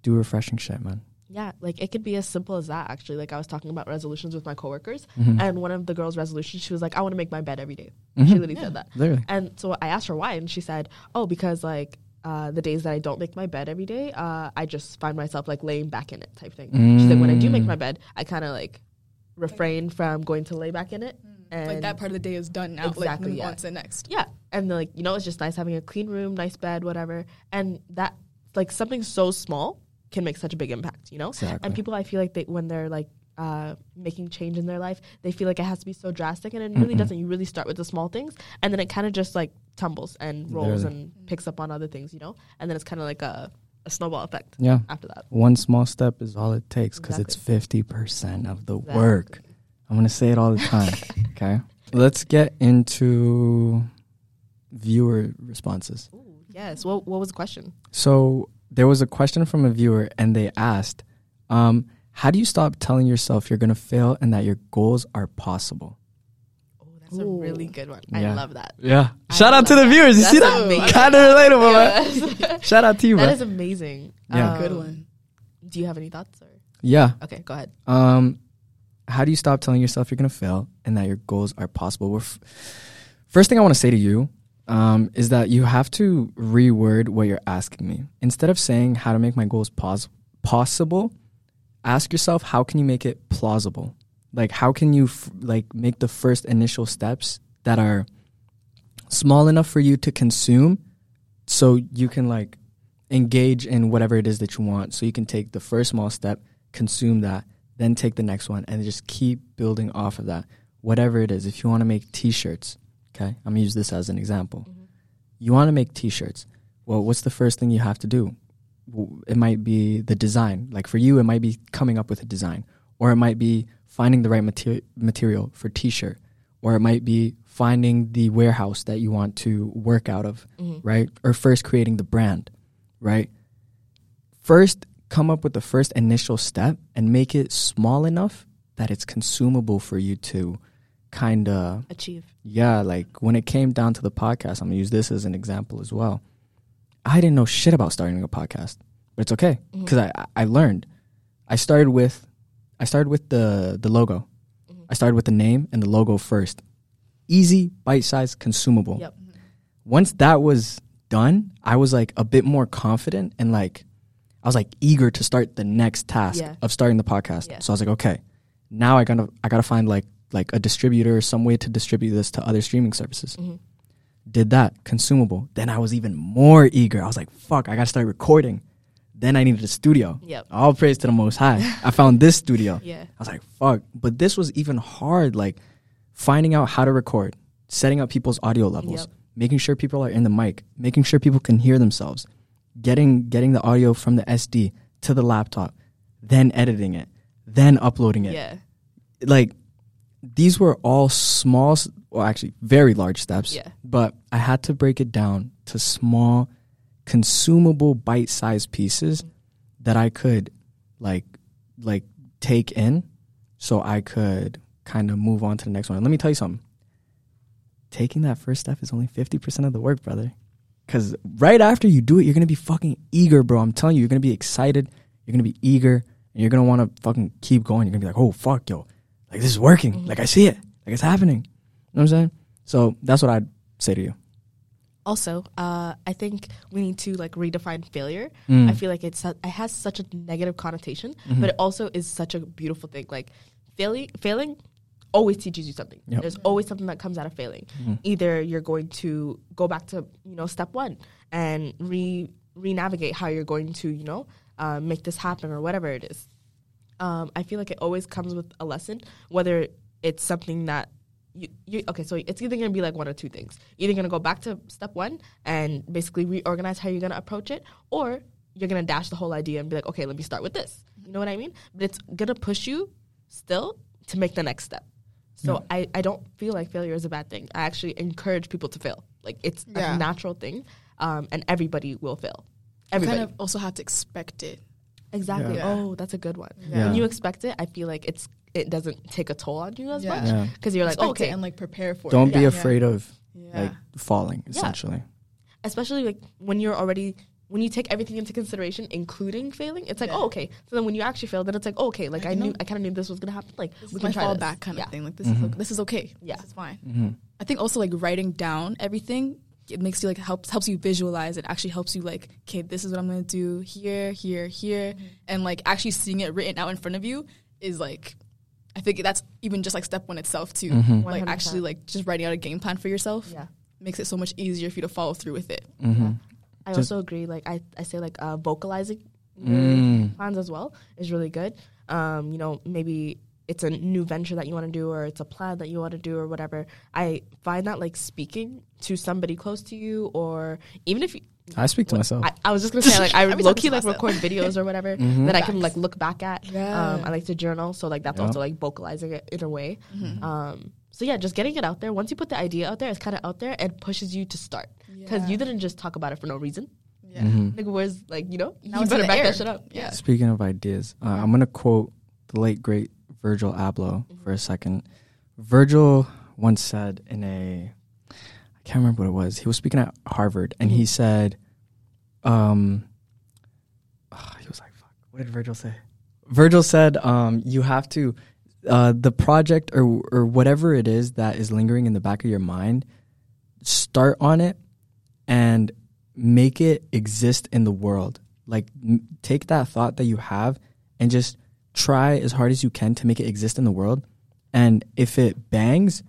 do refreshing shit, man. Yeah like it could be as simple as that actually like i was talking about resolutions with my coworkers Mhm. and one of the girls resolutions she was like i want to make my bed every day. Mhm. she literally said that Literally. And so I asked her why, and she said, "Oh, because like uh, the days that I don't make my bed every day, uh, I just find myself like laying back in it type thing." She said, "When I do make Mm. my bed, I kind of like refrain from going to lay back in it and like that part of the day is done now. like Exactly, move yeah. on to the next. Yeah, and like you know, it's just nice having a clean room, nice bed, whatever. And that like something so small can make such a big impact, you know. Exactly. And people, I feel like they when they're like uh, making change in their life, they feel like it has to be so drastic, and it really Mm-mm. doesn't. You really start with the small things, and then it kind of just like tumbles and rolls Literally. and picks up on other things, you know. And then it's kind of like a, a snowball effect Yeah. after that. One small step is all it takes because it's 50% of the Exactly. work. I'm to say it all the time. okay. Let's get into viewer responses. Ooh, yes. What What was the question? So there was a question from a viewer, and they asked, um, "How do you stop telling yourself you're gonna fail and that your goals are possible?" Oh, that's a really good one. Yeah. I love that. Yeah. I Shout out to the love viewers. You see That's that? amazing. Kind of relatable, man. Yes. Shout out to you, that bro. is amazing. Yeah. Good Um, one. Do you have any thoughts? Or? yeah. Okay, go ahead. Um, how do you stop telling yourself you're gonna fail and that your goals are possible? We're f- First thing I want to say to you um, is that you have to reword what you're asking me. Instead of saying how to make my goals pos- possible, ask yourself how can you make it plausible. Like how can you f- like make the first initial steps that are small enough for you to consume, so you can like engage in whatever it is that you want. So you can take the first small step, consume that, then take the next one, and just keep building off of that. Whatever it is, if you want to make T-shirts, okay, I'm gonna use this as an example. Mm-hmm. You want to make T-shirts. Well, what's the first thing you have to do? It might be the design. Like for you, it might be coming up with a design, or it might be finding the right materi- material for T-shirt, or it might be finding the warehouse that you want to work out of, mm-hmm. right? Or first creating the brand, right? First, come up with the first initial step and make it small enough that it's consumable for you to kind of Achieve. yeah, like when it came down to the podcast, I'm gonna use this as an example as well. I didn't know shit about starting a podcast, but it's okay mm-hmm. because I I learned. I started with I started with the the logo. Mm-hmm. I started with the name and the logo first. Easy, bite sized, consumable. Yep. Once that was done, I was like a bit more confident and like I was like eager to start the next task Yeah. of starting the podcast. Yeah. So I was like, okay, now I gotta I gotta find like like a distributor, some way to distribute this to other streaming services. Mhm. Did that consumable. Then I was even more eager. I was like, fuck, I gotta start recording. Then I needed a studio. Yep. All praise to the Most High. I found this studio. Yeah. I was like, fuck. But this was even hard, like finding out how to record, setting up people's audio levels, Yep. making sure people are in the mic, making sure people can hear themselves, getting getting the audio from the SD to the laptop, then editing it, then uploading it. Yeah. Like these were all small, well, actually very large steps. Yeah. But I had to break it down to small, consumable, bite-sized pieces that I could like like take in so I could kind of move on to the next one. Let me tell you something. Taking that first step is only 50% of the work, brother. Cuz right after you do it, you're going to be fucking eager, bro. I'm telling you, you're going to be excited, you're going to be eager, and you're going to want to fucking keep going. You're going to be like, "Oh, fuck, yo. Like this is working. Like I see it. Like it's happening." You know what I'm saying? So, that's what I'd say to you. Also, uh, I think we need to like redefine failure. Mm. I feel like it's it has such a negative connotation, but it also is such a beautiful thing. Like failing, failing always teaches you something. Yep. There's always something that comes out of failing. Either you're going to go back to you know step one and re re-navigate how you're going to you know uh, make this happen or whatever it is. Um, I feel like it always comes with a lesson, whether it's something that you, you okay. So it's either gonna be like one or two things. You're either gonna go back to step one and basically reorganize how you're gonna approach it, or you're gonna dash the whole idea and be like, okay, let me start with this. You know what I mean? But it's gonna push you still to make the next step. So I, I don't feel like failure is a bad thing. I actually encourage people to fail. Like it's Yeah. a natural thing, um, and everybody will fail. You Everybody. kind of also have to expect it. Exactly. Yeah. Oh, that's a good one. Yeah. When you expect it, I feel like it's it doesn't take a toll on you as Yeah. much Yeah. because you're like, oh, okay. and like prepare for it. Don't it. be Yeah. afraid of Yeah. like falling essentially. Especially like when you're already when you take everything into consideration, including failing, it's like, Yeah. oh, okay. So then when you actually fail, then it's like, oh, okay, like I I, knew. I kind of knew this was gonna happen. Like This we can my try this. fallback kind yeah. of thing. Like this is this is okay. Yeah. This is fine. Mm-hmm. I think also like writing down everything it makes you like helps helps you visualize. It actually helps you like okay, this is what I'm gonna do here, here, here, and like actually seeing it written out in front of you is like I think that's even just like step one itself too. Mhm. Like 100%. actually like just writing out a game plan for yourself Yeah. makes it so much easier for you to follow through with it. Mm-hmm. I Just- also agree. Like I, I say like uh, vocalizing Mm. plans as well is really good. Um, you know, maybe it's a new venture that you want to do or it's a plan that you want to do or whatever. I find that like speaking to somebody close to you or even if you I speak to myself. I, I was just gonna say like I I low key like myself. record videos or whatever Mhm. that I can like look back at. Yeah. Um, I like to journal, so like that's Yeah. also like vocalizing it in a way. Mm-hmm. Um, so yeah, just getting it out there. Once you put the idea out there, it's kind of out there and pushes you to start because Yeah. you didn't just talk about it for no reason. Yeah. Mhm. Nigga, where's like you know Now you better back air. that shit up. Yeah. Speaking of ideas, uh, I'm gonna quote the late great Virgil Abloh for a second. Virgil once said in a, I can't remember what it was. He was speaking at Harvard, and he said, um, ah, he was like, "Fuck." What did Virgil say? Virgil said, um, "You have to." Uh, the project or or whatever it is that is lingering in the back of your mind, start on it and make it exist in the world. Like m- take that thought that you have and just try as hard as you can to make it exist in the world. And if it bangs,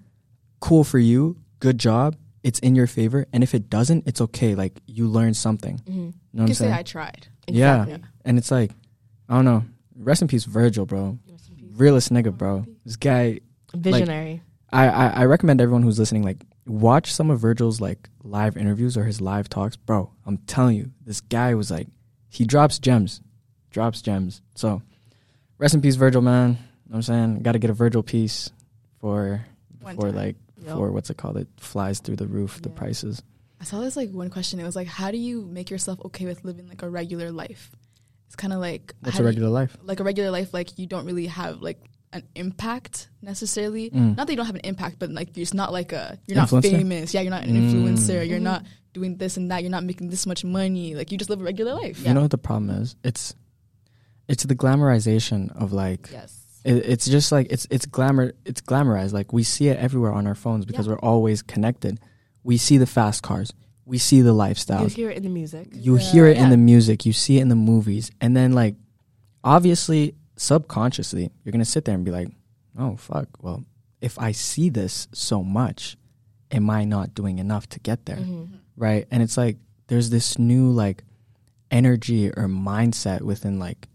cool for you, good job. It's in your favor. And if it doesn't, it's okay. Like you learned something. Mm-hmm. You know what I'm can say saying? I tried. Yeah. And it's like, I don't know. Rest in peace, Virgil, bro. Realest nigga, bro. This guy Visionary. I, I, I recommend everyone who's listening, like, watch some of Virgil's like live interviews or his live talks. Bro, I'm telling you, this guy was like he drops gems. Drops gems. So rest in peace, Virgil, man. You know what I'm saying? Gotta get a Virgil piece for for like Yep. for what's it called? It flies through the roof, the prices. I saw this like one question. It was like, how do you make yourself okay with living like a regular life? It's kind of like What's a do you- regular life? like a regular life, like you don't really have like an impact necessarily. Mm. Not that you don't have an impact, but like it's not like a you're not famous. Yeah, you're not an Mm. influencer. You're Mhm. not doing this and that. You're not making this much money. Like you just live a regular life. You know what the problem is? It's it's the glamorization of like Yes. it, it's just like it's it's glamour it's glamorized like we see it everywhere on our phones because Yeah. we're always connected we see the fast cars we see the lifestyle. You hear it in the music. you Yeah. hear it in the music you see it in the movies and then like obviously subconsciously you're gonna sit there and be like oh fuck well if i see this so much am i not doing enough to get there Mhm. right and it's like there's this new like energy or mindset within like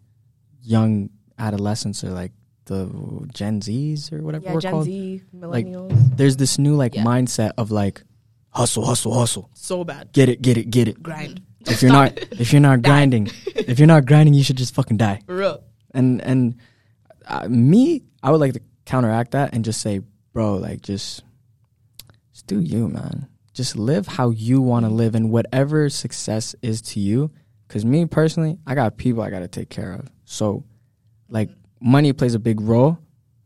young adolescents or like the gen z's or whatever Yeah, we're Gen called Z, millennials. there's this new like Yeah. mindset of like hustle hustle hustle So bad. get it get it get it grind. if you're not if you're not grinding if you're not grinding you should just fucking die For real. and and uh, me i would like to counteract that and just say bro like just just do you man just live how you want to live and whatever success is to you because me personally i got people i got to take care of so like money plays a big role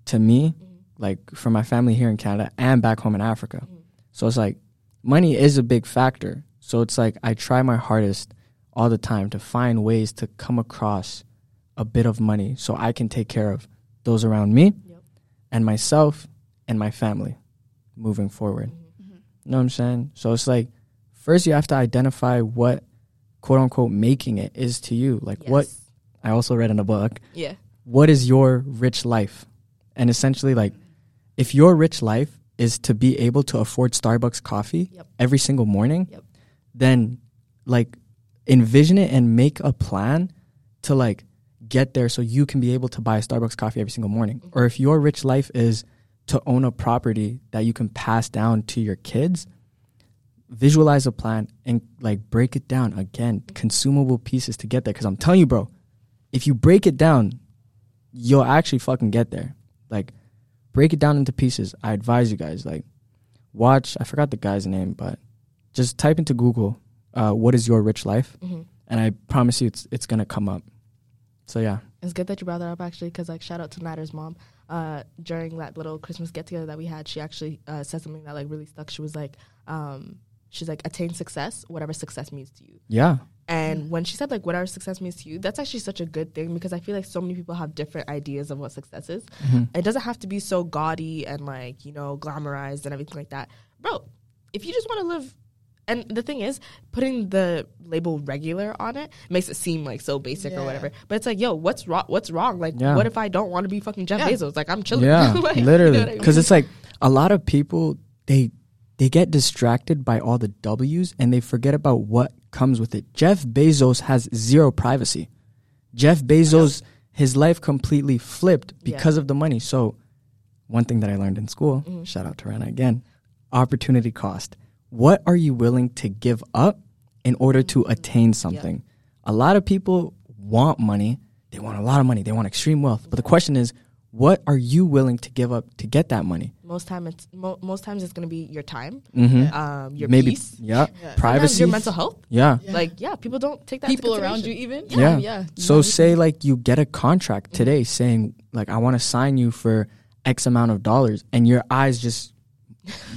to me like for my family here in canada and back home in africa so it's like money is a big factor so it's like i try my hardest all the time to find ways to come across a bit of money so I can take care of those around me Yep. and myself and my family moving forward. Mm-hmm. You know what I'm saying? So it's like first you have to identify what quote unquote making it is to you. Like what I also read in a book, Yeah. what is your rich life? And essentially like if your rich life is to be able to afford Starbucks coffee Yep. every single morning, Yep. then like envision it and make a plan to like get there so you can be able to buy a Starbucks coffee every single morning. Mm-hmm. Or if your rich life is to own a property that you can pass down to your kids, visualize a plan and like break it down again, consumable pieces to get there. Cause I'm telling you, bro, if you break it down, you'll actually fucking get there. Like, break it down into pieces. I advise you guys, like, watch, I forgot the guy's name, but just type into Google, uh, what is your rich life? hmm And I promise you it's, it's going to come up. So, yeah. It's good that you brought that up actually, because like shout out to Nader's mom. Uh, during that little Christmas get together that we had, she actually uh, said something that like really stuck. She was like, um, she's like, attain success, whatever success means to you. Yeah. And when she said like whatever success means to you, that's actually such a good thing because I feel like so many people have different ideas of what success is. Mhm. It doesn't have to be so gaudy and like, you know, glamorized and everything like that. Bro, if you just want to live And the thing is, putting the label regular on it makes it seem like so basic or whatever. But it's like, yo, what's wrong? What's wrong? Like, Yeah. what if I don't want to be fucking Jeff Yeah. Bezos? Like, I'm chilling. Yeah, Like, you know literally. I Because mean? it's like a lot of people they they get distracted by all the W's and they forget about what comes with it. Jeff Bezos has zero privacy. Jeff Bezos, his life completely flipped Yeah. because of the money. So, one thing that I learned in school, Mm-hmm. shout out to Rana again, opportunity cost. What are you willing to give up in order to Mm-hmm. attain something? A lot of people want money. They want a lot of money. They want extreme wealth. But the question is, what are you willing to give up to get that money? most time it's mo- most times it's gonna be your time, Mm-hmm. um, your Maybe, peace, yeah, Yeah. sometimes privacy, your mental health. yeah. Yeah. Like, yeah, people don't take that. People around you, even. Yeah. yeah. So say like you get a contract today saying like I want to sign you for X amount of dollars, and your eyes just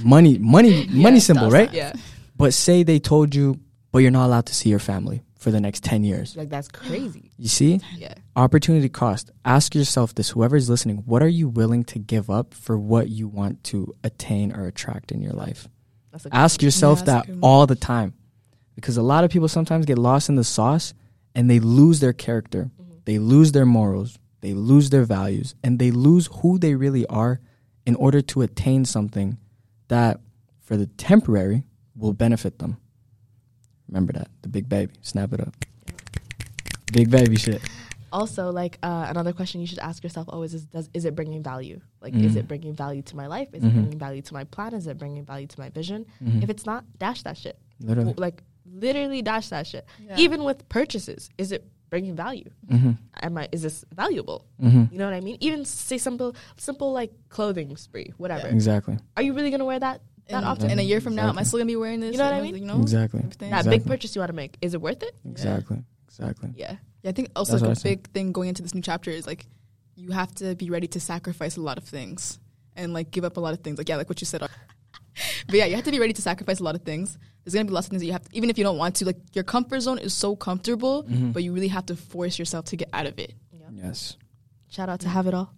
money, money, money symbol, right? Yeah, But say they told you, but you're not allowed to see your family for the next ten years. like that's crazy. You see, Yeah, opportunity cost. Ask yourself this: whoever's listening, what are you willing to give up for what you want to attain or attract in your life? that's a good Ask yourself Yeah, that's a that good all the time. Because a lot of people sometimes get lost in the sauce and they lose their character. Mm-hmm. They lose their morals. They lose their values and they lose who they really are in order to attain something that for the temporary will benefit them. Remember that. The big baby. Snap it up. Big baby shit. Also, like uh, another question you should ask yourself always is: Does is it bringing value? Like, is Mhm. it bringing value to my life? Is Mhm. it bringing value to my plan? Is it bringing value to my vision? Mhm. If it's not, dash that shit. Literally. Like, literally dash that shit. Yeah. Even with purchases, is it bringing value? Mm-hmm. Am I? Is this valuable? Mm-hmm. You know what I mean? Even say simple, simple like clothing spree, whatever. Exactly. Are you really gonna wear that that in, often? in a year from now, am I still gonna be wearing this? You know what I mean? You know, Exactly. everything. That Exactly. big purchase you want to make, is it worth it? Exactly. Exactly. Yeah. Yeah, I think also That's like what a I say. big thing going into this new chapter is like you have to be ready to sacrifice a lot of things and like give up a lot of things. Like yeah, like what you said. but yeah, you have to be ready to sacrifice a lot of things. There's gonna be lots of things that you have, to, even if you don't want to. Like your comfort zone is so comfortable, Mhm. but you really have to force yourself to get out of it. Yes. Shout out to Have It All.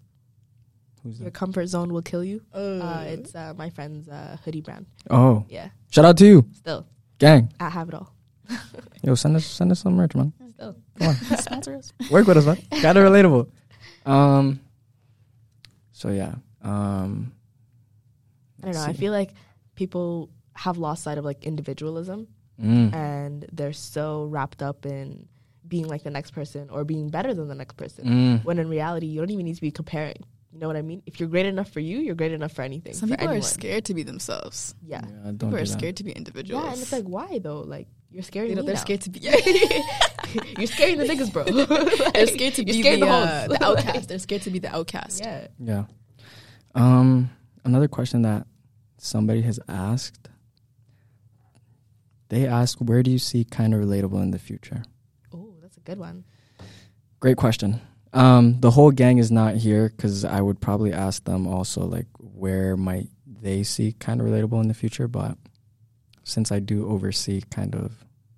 Who's Your comfort zone will kill you. Oh, Uh, it's uh, my friend's uh, hoodie brand. Oh, Yeah. shout out to you, Still, gang. I have it all. Yo, send us send us some merch, man. Still. Come on. sponsor us. Work with us, man. Kind of relatable. Um. So yeah. Um. I don't know. let's I feel like people have lost sight of like individualism Mm. and they're so wrapped up in being like the next person or being better than the next person. Mm. When in reality, you don't even need to be comparing. You know what I mean? If you're great enough for you, you're great enough for anything. Some for people are scared to be themselves. Yeah. Yeah, don't People do are that. scared to be individuals. Yeah, and it's like, why though? Like, you're scaring you know, they're now. scared to be. you're scaring the niggas, bro. they're scared to be scaring the, the uh, the outcast. They're scared to be the outcast. yeah. Yeah. Um. Another question that somebody has asked. They ask, "Where do you see kind of relatable in the future?" Oh, that's a good one. Great question. Um, the whole gang is not here because I would probably ask them also like where might they see kind of relatable in the future. But since I do oversee kind of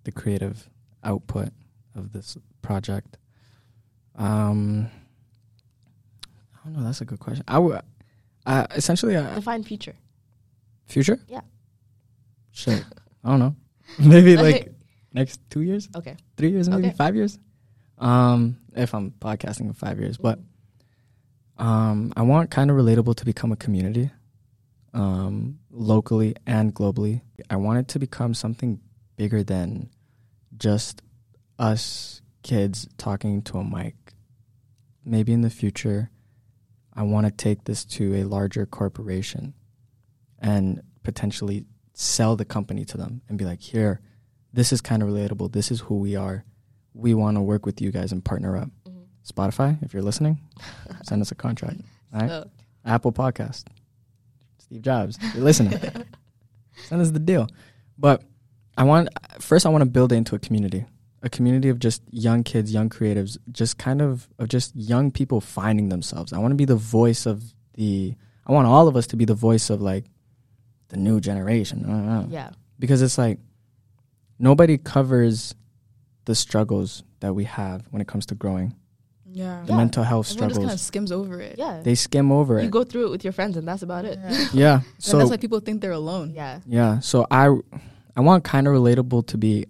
the creative output of this project, um, I don't know. That's a good question. I would, uh, essentially, uh, Define future. future. Yeah. Shit. I don't know. Maybe like next two years okay. three years, maybe Okay. five years. Um, if I'm podcasting in five years, but um, I want kind of relatable to become a community, um, locally and globally. I want it to become something bigger than just us kids talking to a mic. Maybe in the future, I want to take this to a larger corporation and potentially sell the company to them and be like, here, this is kind of relatable. This is who we are. We want to work with you guys and partner up. Mhm. Spotify, if you're listening, send us a contract. All right? So, Apple Podcast, Steve Jobs, if you're listening, send us the deal. But I want first, I want to build it into a community, a community of just young kids, young creatives, just kind of of just young people finding themselves. I want to be the voice of the. I want all of us to be the voice of like the new generation. I don't know yeah. because it's like nobody covers the struggles that we have when it comes to growing, Yeah. the Yeah. mental health Everyone just kind of skims over it. Yeah. They skim over it. you go through it with your friends, and that's about it. Yeah. yeah. and So that's why people think they're alone. Yeah. yeah. So I I want kind of relatable to be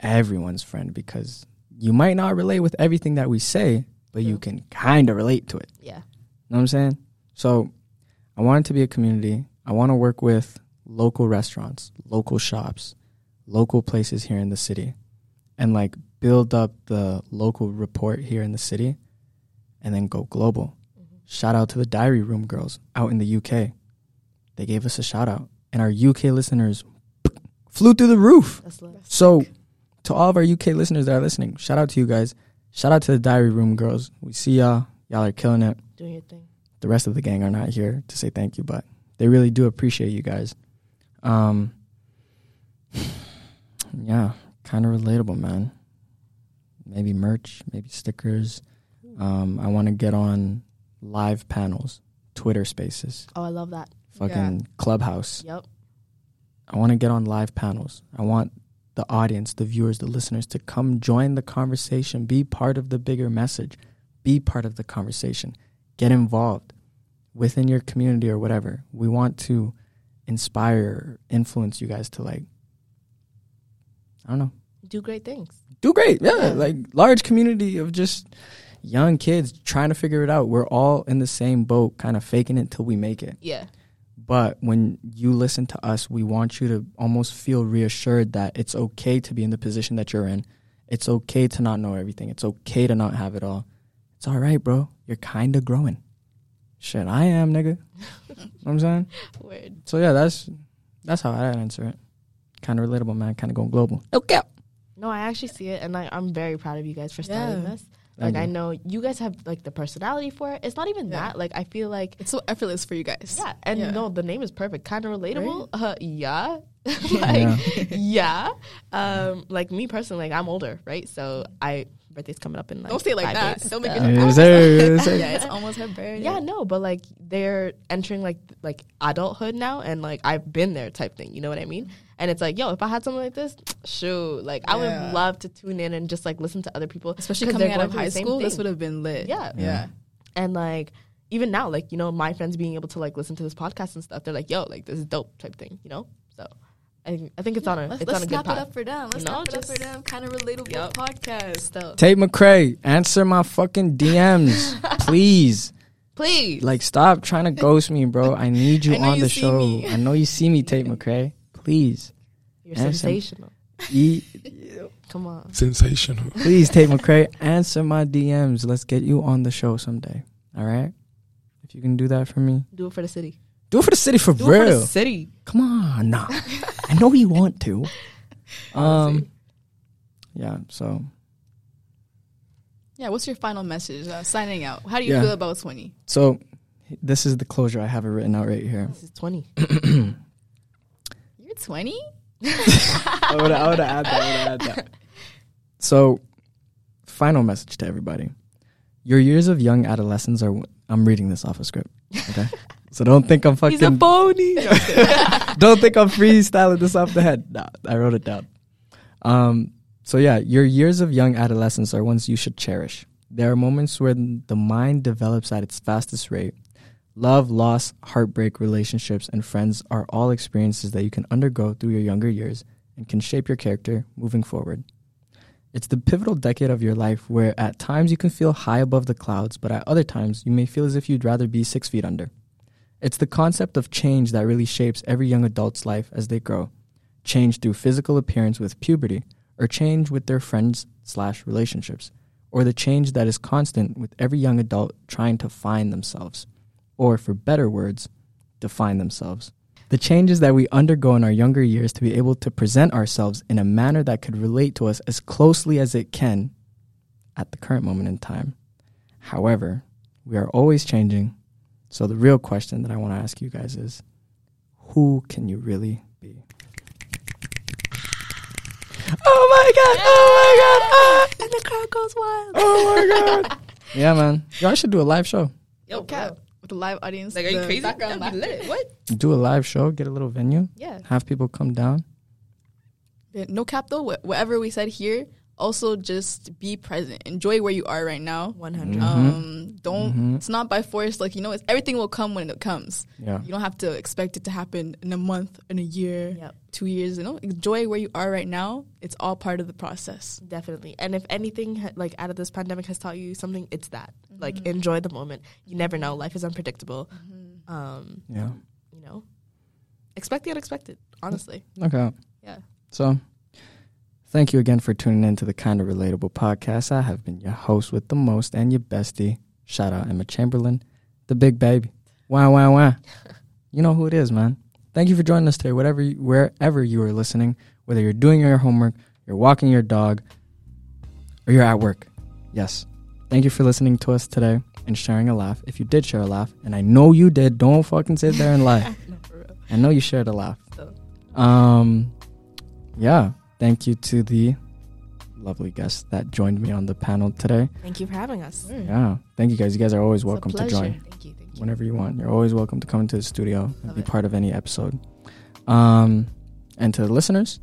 everyone's friend because you might not relate with everything that we say, but you can kind of relate to it. Yeah. know what I'm saying? So I want it to be a community. I want to work with local restaurants, local shops, local places here in the city and like build up the local report here in the city and then go global. Shout out to the Diary Room girls out in the UK. They gave us a shout out and our UK listeners flew through the roof. So, to all of our UK listeners that are listening, shout out to you guys. Shout out to the Diary Room girls. We see y'all. Y'all are killing it. Doing your thing. The rest of the gang are not here to say thank you, but they really do appreciate you guys. Um, yeah, kind of relatable, man. Maybe merch, maybe stickers. Um, I want to get on live panels, Twitter Spaces, Oh, I love that. fucking Clubhouse. Yep. I want to get on live panels. I want the audience, the viewers, the listeners to come join the conversation, be part of the bigger message, be part of the conversation, get involved within your community or whatever. We want to inspire, influence you guys to like, I don't know, Do great things. do great. Yeah, Yeah. like large community of just young kids trying to figure it out. We're all in the same boat, kind of faking it till we make it. Yeah. But when you listen to us, we want you to almost feel reassured that it's okay to be in the position that you're in. It's okay to not know everything. It's okay to not have it all. It's all right, bro. You're kind of growing. Shit, I am, nigga. know what I'm saying? Word. So yeah, that's that's how I answer it. Kind of relatable, man. Kind of going global. Okay. No, I actually see it, and I, I'm very proud of you guys for starting Yeah. this. Like, I know you guys have like the personality for it. It's not even Yeah. that. Like, I feel like It's so effortless for you guys. yeah, and Yeah. no, the name is perfect. Kind of relatable. Uh, yeah, Yeah. like yeah. Um, like me personally, like I'm older, right? So I birthday's coming up in like Don't say it like that. days. Don't make it- Yes, sir. Yes, sir. yeah, it's almost her birthday. yeah, no, but like they're entering like like adulthood now, and like I've been there type thing. You know what I mean? And it's like, yo, if I had something like this, shoot, like I would love to tune in and just like listen to other people, especially coming out of high the same school, this would have been lit. Yeah. yeah. and like even now, like you know, my friends being able to like listen to this podcast and stuff, they're like, yo, like this is dope type thing, you know. So I think I think it's on a Let's, it's let's on a good snap it up for them. Let's You know, snap it up for them. Kind of relatable Yup. podcast. So Tate McRae, answer my fucking DMs, please. please, Like, stop trying to ghost me, bro. I need you I on you the show. me. I know you see me, Tate McRae. Please, you're answer. sensational. e- Come on, Sensational. please, Tate McRae, answer my DMs. Let's get you on the show someday. All right? If you can do that for me, do it for the city. do it for the city for Do it for real. the city. Come on, nah. I know you want to. Um, yeah. So Yeah, what's your final message? Uh, signing out. How do you Yeah. feel about 20? So this is the closure. I have it written out right here. This is twenty. You're 20? I would have add that. I would add that. So, final message to everybody: Your years of young adolescence are. I'm reading this off a script. Okay, so don't think I'm fucking. He's a phony. don't think I'm freestyling this off the head. Nah, I wrote it down. Um. So yeah, your years of young adolescence are ones you should cherish. There are moments where the mind develops at its fastest rate. Love, loss, heartbreak, relationships, and friends are all experiences that you can undergo through your younger years and can shape your character moving forward. It's the pivotal decade of your life where at times you can feel high above the clouds, but at other times you may feel as if you'd rather be six feet under. It's the concept of change that really shapes every young adult's life as they grow. Change through physical appearance with puberty, or change with their friends slash relationships, or the change that is constant with every young adult trying to find themselves, or for better words, define themselves. The changes that we undergo in our younger years to be able to present ourselves in a manner that could relate to us as closely as it can at the current moment in time. However, we are always changing. So the real question that I want to ask you guys is who can you really be? Oh my god! Oh my god! Ah! and the crowd goes wild. Oh my god! yeah, man. Y'all should do a live show. Yo, Cap. With a live audience. Like, are you crazy? Background That'd be lit. What? Do a live show. Get a little venue. Yeah. Have people come down. Yeah, No cap though. Wh- Whatever we said here, also just be present. Enjoy where you are right now. One hundred. Mhm. Um, don't. Mhm. It's not by force. Like you know, it's, everything will come when it comes. Yeah. You don't have to expect it to happen in a month, in a year, Yep. two years. You know, enjoy where you are right now. It's all part of the process. Definitely. And if anything, ha- like out of this pandemic has taught you something, it's that. Like enjoy the moment. You never know. Life is unpredictable. Um, Yeah. you know, expect the unexpected. Honestly. Okay. Yeah. So, thank you again for tuning in to the Kind of Relatable podcast. I have been your host with the most and your bestie. Shout out Emma Chamberlain, the big baby. Wow, wow, wow. You know who it is, man. Thank you for joining us today, whatever, you, wherever you are listening, whether you're doing your homework, you're walking your dog, or you're at work. Yes. Thank you for listening to us today and sharing a laugh. If you did share a laugh, and I know you did, don't fucking sit there and lie. No. I know you shared a laugh. So. Um, yeah. Thank you to the lovely guests that joined me on the panel today. Thank you for having us. Yeah. Thank you guys. You guys are always It's welcome to join Thank you. Thank you. whenever you want. You're always welcome to come into the studio and be it. part of any episode. Um, and to the listeners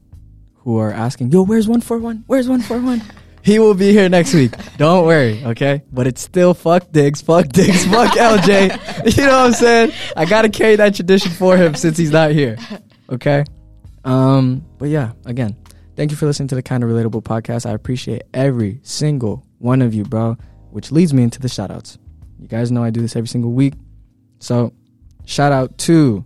who are asking, "Yo, where's one four one? Where's 141? He will be here next week. Don't worry, okay? But it's still fuck Diggs, fuck Diggs, fuck LJ. You know what I'm saying? I gotta carry that tradition for him since he's not here. Okay? Um, but yeah, again, thank you for listening to the kind of relatable podcast. I appreciate every single one of you, bro. Which leads me into the shout outs. You guys know I do this every single week. So shout out to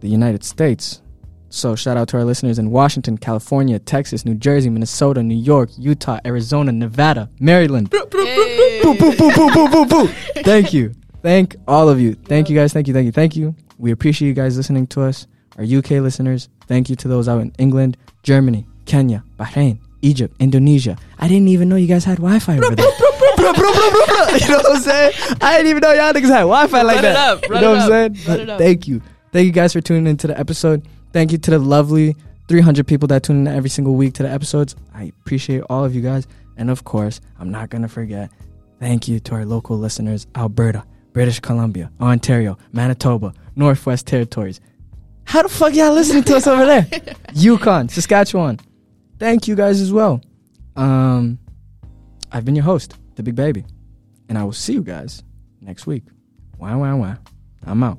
the United States. So shout out to our listeners in Washington, California, Texas, New Jersey, Minnesota, New York, Utah, Arizona, Nevada, Maryland. Hey. Boo, boo, boo, boo, boo, boo, boo. Thank you. Thank all of you. Thank you guys. Thank you. Thank you. Thank you. We appreciate you guys listening to us. Our UK listeners, thank you to those out in England, Germany, Kenya, Bahrain, Egypt, Indonesia. I didn't even know you guys had Wi Fi over there. Bro, bro, bro, bro, bro. You know what I'm saying? I didn't even know y'all niggas had Wi Fi like Run it that. up, you know it what I'm saying? But. Thank you. Thank you guys for tuning into the episode. Thank you to the lovely 300 people that tune in every single week to the episodes. I appreciate all of you guys. And of course, I'm not going to forget, thank you to our local listeners Alberta, British Columbia, Ontario, Manitoba, Northwest Territories. How the fuck y'all listening to us over there? Yukon, Saskatchewan. Thank you guys as well. Um, I've been your host, The Big Baby. And I will see you guys next week. Wow, wow, wow. I'm out.